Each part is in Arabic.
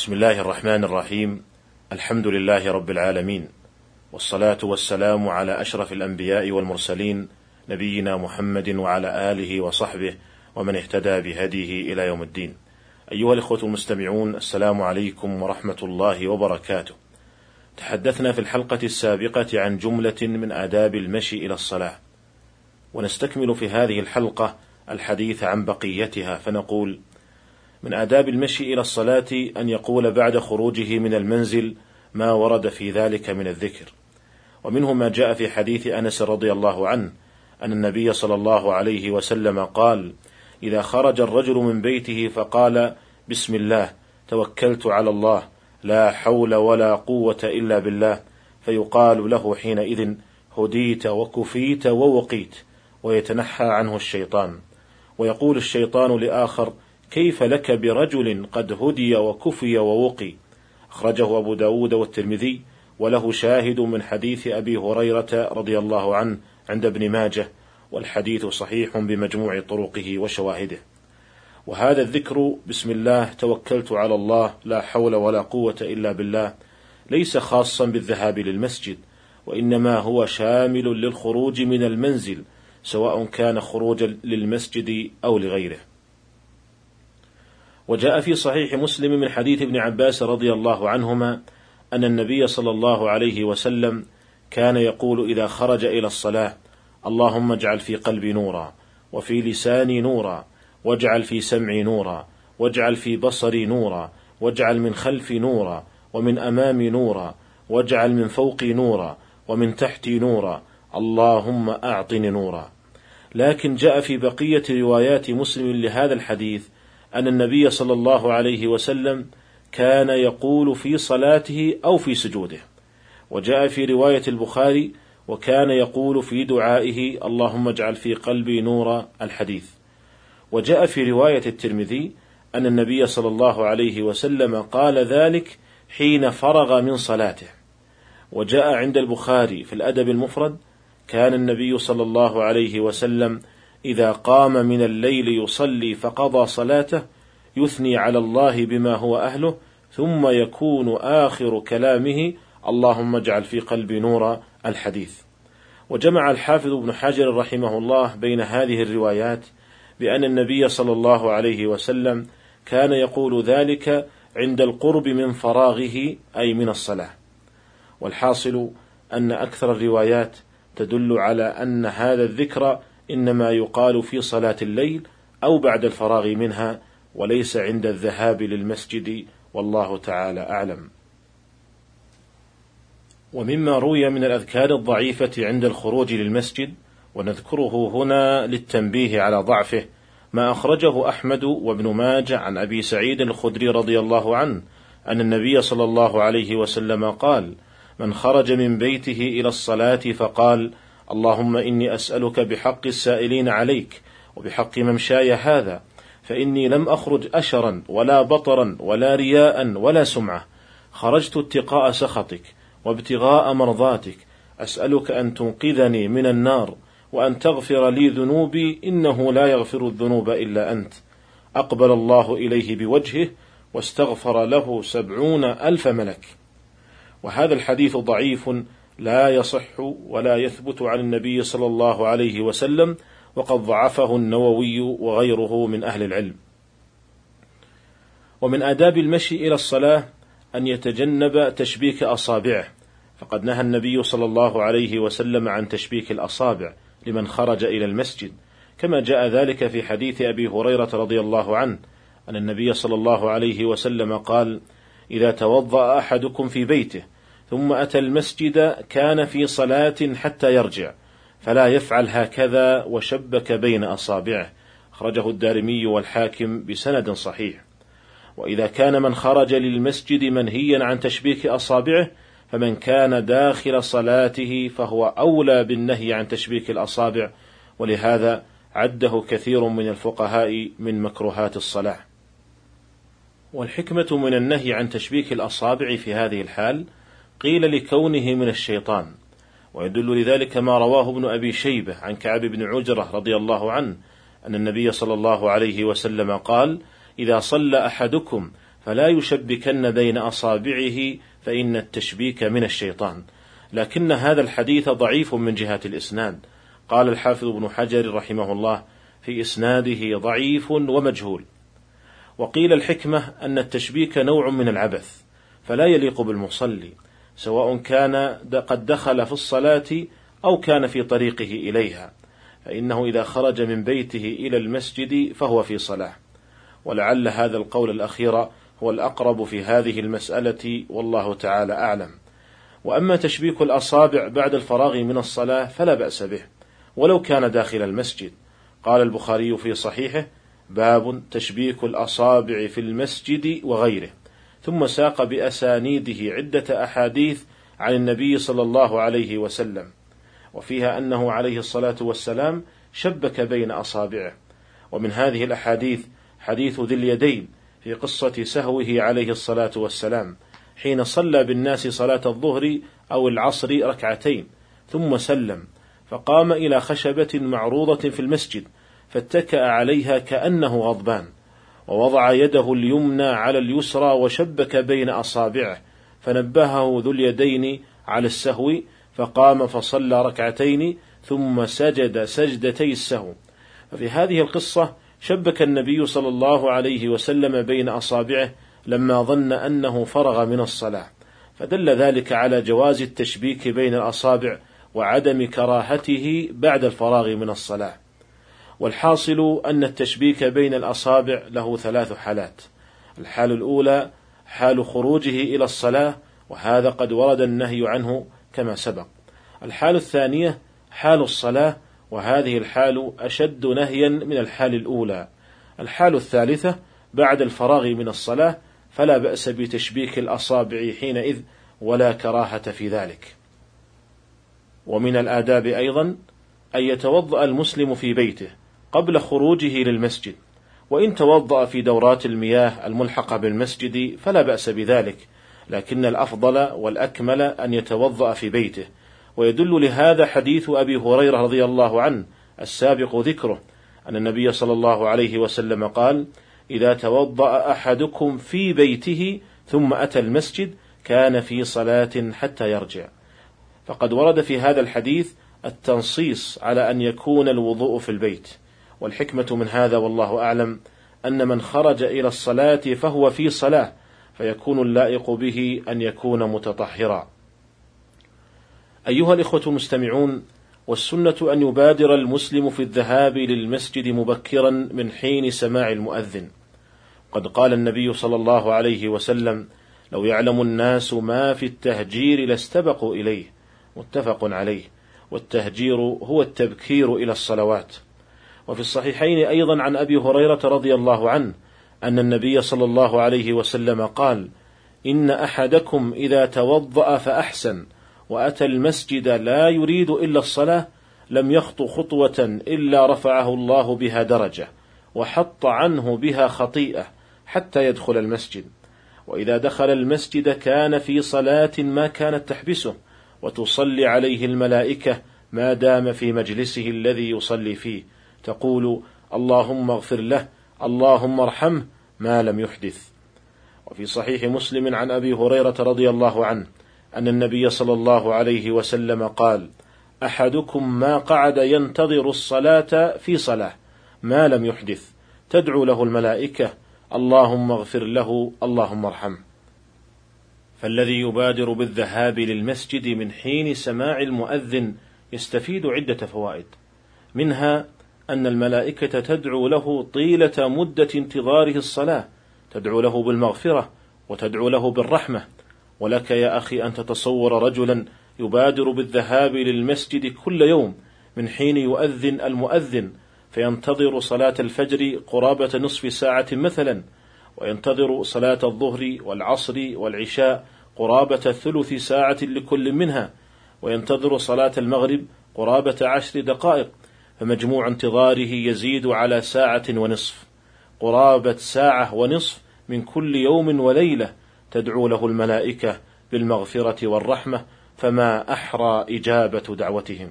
بسم الله الرحمن الرحيم الحمد لله رب العالمين والصلاة والسلام على أشرف الأنبياء والمرسلين نبينا محمد وعلى آله وصحبه ومن اهتدى بهديه إلى يوم الدين أيها الإخوة المستمعون السلام عليكم ورحمة الله وبركاته تحدثنا في الحلقة السابقة عن جملة من آداب المشي إلى الصلاة ونستكمل في هذه الحلقة الحديث عن بقيتها فنقول من آداب المشي إلى الصلاة أن يقول بعد خروجه من المنزل ما ورد في ذلك من الذكر. ومنه ما جاء في حديث أنس رضي الله عنه أن النبي صلى الله عليه وسلم قال إذا خرج الرجل من بيته فقال بسم الله توكلت على الله لا حول ولا قوة إلا بالله فيقال له حينئذ هديت وكفيت ووقيت ويتنحى عنه الشيطان. ويقول الشيطان لآخر كيف لك برجل قد هدي وكفي ووقي؟ أخرجه أبو داود والترمذي وله شاهد من حديث أبي هريرة رضي الله عنه عند ابن ماجه والحديث صحيح بمجموع طرقه وشواهده. وهذا الذكر بسم الله توكلت على الله لا حول ولا قوة إلا بالله ليس خاصا بالذهاب للمسجد وإنما هو شامل للخروج من المنزل سواء كان خروجا للمسجد أو لغيره. وجاء في صحيح مسلم من حديث ابن عباس رضي الله عنهما أن النبي صلى الله عليه وسلم كان يقول إذا خرج إلى الصلاة اللهم اجعل في قلبي نورا وفي لساني نورا واجعل في سمعي نورا واجعل في بصري نورا واجعل من خلفي نورا ومن أمامي نورا واجعل من فوقي نورا ومن تحتي نورا اللهم أعطني نورا. لكن جاء في بقية روايات مسلم لهذا الحديث أن النبي صلى الله عليه وسلم كان يقول في صلاته أو في سجوده. وجاء في رواية البخاري وكان يقول في دعائه اللهم اجعل في قلبي نور الحديث. وجاء في رواية الترمذي أن النبي صلى الله عليه وسلم قال ذلك حين فرغ من صلاته. وجاء عند البخاري في الأدب المفرد كان النبي صلى الله عليه وسلم إذا قام من الليل يصلي فقضى صلاته يثني على الله بما هو أهله ثم يكون آخر كلامه اللهم اجعل في قلبي نورا الحديث. وجمع الحافظ ابن حجر رحمه الله بين هذه الروايات بأن النبي صلى الله عليه وسلم كان يقول ذلك عند القرب من فراغه أي من الصلاة. والحاصل أن أكثر الروايات تدل على أن هذا الذكر إنما يقال في صلاة الليل أو بعد الفراغ منها وليس عند الذهاب للمسجد والله تعالى أعلم. ومما روي من الأذكار الضعيفة عند الخروج للمسجد ونذكره هنا للتنبيه على ضعفه ما أخرجه أحمد وابن ماجه عن أبي سعيد الخدري رضي الله عنه أن النبي صلى الله عليه وسلم قال: من خرج من بيته إلى الصلاة فقال: اللهم إني أسألك بحق السائلين عليك وبحق ممشاي هذا فإني لم أخرج أشرا ولا بطرا ولا رياء ولا سمعة. خرجت اتقاء سخطك وابتغاء مرضاتك. أسألك أن تنقذني من النار وأن تغفر لي ذنوبي إنه لا يغفر الذنوب إلا أنت. أقبل الله إليه بوجهه واستغفر له سبعون ألف ملك. وهذا الحديث ضعيف لا يصح ولا يثبت عن النبي صلى الله عليه وسلم وقد ضعفه النووي وغيره من أهل العلم. ومن آداب المشي إلى الصلاة أن يتجنب تشبيك أصابعه. فقد نهى النبي صلى الله عليه وسلم عن تشبيك الأصابع لمن خرج إلى المسجد كما جاء ذلك في حديث أبي هريرة رضي الله عنه أن النبي صلى الله عليه وسلم قال إذا توضأ أحدكم في بيته ثم أتى المسجد كان في صلاة حتى يرجع فلا يفعل هكذا وشبك بين أصابعه. أخرجه الدارمي والحاكم بسند صحيح. وإذا كان من خرج للمسجد منهيا عن تشبيك أصابعه فمن كان داخل صلاته فهو أولى بالنهي عن تشبيك الأصابع. ولهذا عده كثير من الفقهاء من مكروهات الصلاة. والحكمة من النهي عن تشبيك الأصابع في هذه الحال قيل لكونه من الشيطان ويدل لذلك ما رواه ابن أبي شيبة عن كعب بن عجرة رضي الله عنه أن النبي صلى الله عليه وسلم قال إذا صلى أحدكم فلا يشبكن بين أصابعه فإن التشبيك من الشيطان لكن هذا الحديث ضعيف من جهة الإسناد. قال الحافظ ابن حجر رحمه الله في إسناده ضعيف ومجهول وقيل الحكمة أن التشبيك نوع من العبث فلا يليق بالمصلي. سواء كان قد دخل في الصلاة أو كان في طريقه إليها. فإنه إذا خرج من بيته إلى المسجد فهو في صلاة. ولعل هذا القول الأخير هو الأقرب في هذه المسألة والله تعالى أعلم. وأما تشبيك الأصابع بعد الفراغ من الصلاة فلا بأس به ولو كان داخل المسجد. قال البخاري في صحيحه باب تشبيك الأصابع في المسجد وغيره. ثم ساق بأسانيده عدة أحاديث عن النبي صلى الله عليه وسلم وفيها أنه عليه الصلاة والسلام شبك بين أصابعه. ومن هذه الأحاديث حديث ذي اليدين في قصة سهوه عليه الصلاة والسلام حين صلى بالناس صلاة الظهر أو العصر ركعتين ثم سلم فقام إلى خشبة معروضة في المسجد فاتكأ عليها كأنه غضبان. ووضع يده اليمنى على اليسرى وشبك بين أصابعه فنبهه ذو اليدين على السهو فقام فصلى ركعتين ثم سجد سجدتي السهو. ففي هذه القصة شبك النبي صلى الله عليه وسلم بين أصابعه لما ظن أنه فرغ من الصلاة. فدل ذلك على جواز التشبيك بين الأصابع وعدم كراهته بعد الفراغ من الصلاة. والحاصل أن التشبيك بين الأصابع له ثلاث حالات. الحال الأولى حال خروجه إلى الصلاة وهذا قد ورد النهي عنه كما سبق. الحال الثانية حال الصلاة وهذه الحال أشد نهيا من الحال الأولى. الحال الثالثة بعد الفراغ من الصلاة فلا بأس بتشبيك الأصابع حينئذ ولا كراهة في ذلك. ومن الآداب أيضا أن يتوضأ المسلم في بيته. قبل خروجه للمسجد وإن توضأ في دورات المياه الملحقة بالمسجد فلا بأس بذلك لكن الأفضل والأكمل أن يتوضأ في بيته ويدل لهذا حديث أبي هريرة رضي الله عنه السابق ذكره أن النبي صلى الله عليه وسلم قال: إذا توضأ أحدكم في بيته ثم أتى المسجد كان في صلاة حتى يرجع. فقد ورد في هذا الحديث التنصيص على أن يكون الوضوء في البيت، والحكمة من هذا والله أعلم أن من خرج إلى الصلاة فهو في صلاة، فيكون اللائق به أن يكون متطهرا. أيها الإخوة المستمعون، والسنة أن يبادر المسلم في الذهاب للمسجد مبكرا من حين سماع المؤذن. قد قال النبي صلى الله عليه وسلم: لو يعلم الناس ما في التهجير لاستبقوا إليه. متفق عليه. والتهجير هو التبكير إلى الصلوات. وفي الصحيحين أيضا عن أبي هريرة رضي الله عنه أن النبي صلى الله عليه وسلم قال: إن أحدكم إذا توضأ فأحسن وأتى المسجد لا يريد إلا الصلاة لم يخط خطوة إلا رفعه الله بها درجة وحط عنه بها خطيئة حتى يدخل المسجد. وإذا دخل المسجد كان في صلاة ما كانت تحبسه وتصلي عليه الملائكة ما دام في مجلسه الذي يصلي فيه. تقول اللهم اغفر له اللهم ارحمه ما لم يحدث. وفي صحيح مسلم عن أبي هريرة رضي الله عنه أن النبي صلى الله عليه وسلم قال أحدكم ما قعد ينتظر الصلاة في صلاة ما لم يحدث تدعو له الملائكة اللهم اغفر له اللهم ارحمه فالذي يبادر بالذهاب للمسجد من حين سماع المؤذن يستفيد عدة فوائد منها أن الملائكة تدعو له طيلة مدة انتظاره الصلاة تدعو له بالمغفرة وتدعو له بالرحمة. ولك يا أخي أن تتصور رجلا يبادر بالذهاب للمسجد كل يوم من حين يؤذن المؤذن فينتظر صلاة الفجر قرابة نصف ساعة مثلا وينتظر صلاة الظهر والعصر والعشاء قرابة ثلث ساعة لكل منها وينتظر صلاة المغرب قرابة عشر دقائق. فمجموع انتظاره يزيد على ساعة ونصف قرابة ساعة ونصف من كل يوم وليلة تدعو له الملائكة بالمغفرة والرحمة فما أحرى إجابة دعوتهم.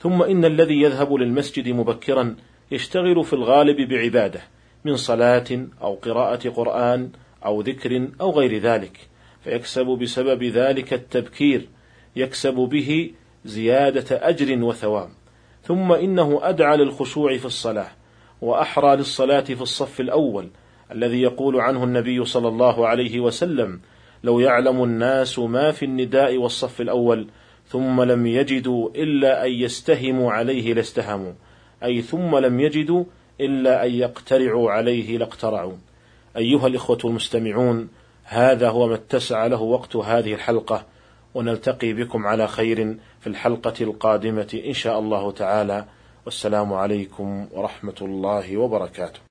ثم إن الذي يذهب للمسجد مبكرا يشتغل في الغالب بعبادة من صلاة أو قراءة قرآن أو ذكر أو غير ذلك فيكسب بسبب ذلك التبكير يكسب به زيادة أجر وثواب ثم إنه أدعى للخشوع في الصلاة وأحرى للصلاة في الصف الأول الذي يقول عنه النبي صلى الله عليه وسلم لو يعلم الناس ما في النداء والصف الأول ثم لم يجدوا إلا أن يستهموا عليه لاستهموا أي ثم لم يجدوا إلا أن يقترعوا عليه لاقترعوا. أيها الإخوة المستمعون هذا هو ما اتسع له وقت هذه الحلقة. ونلتقي بكم على خير في الحلقة القادمة إن شاء الله تعالى. والسلام عليكم ورحمة الله وبركاته.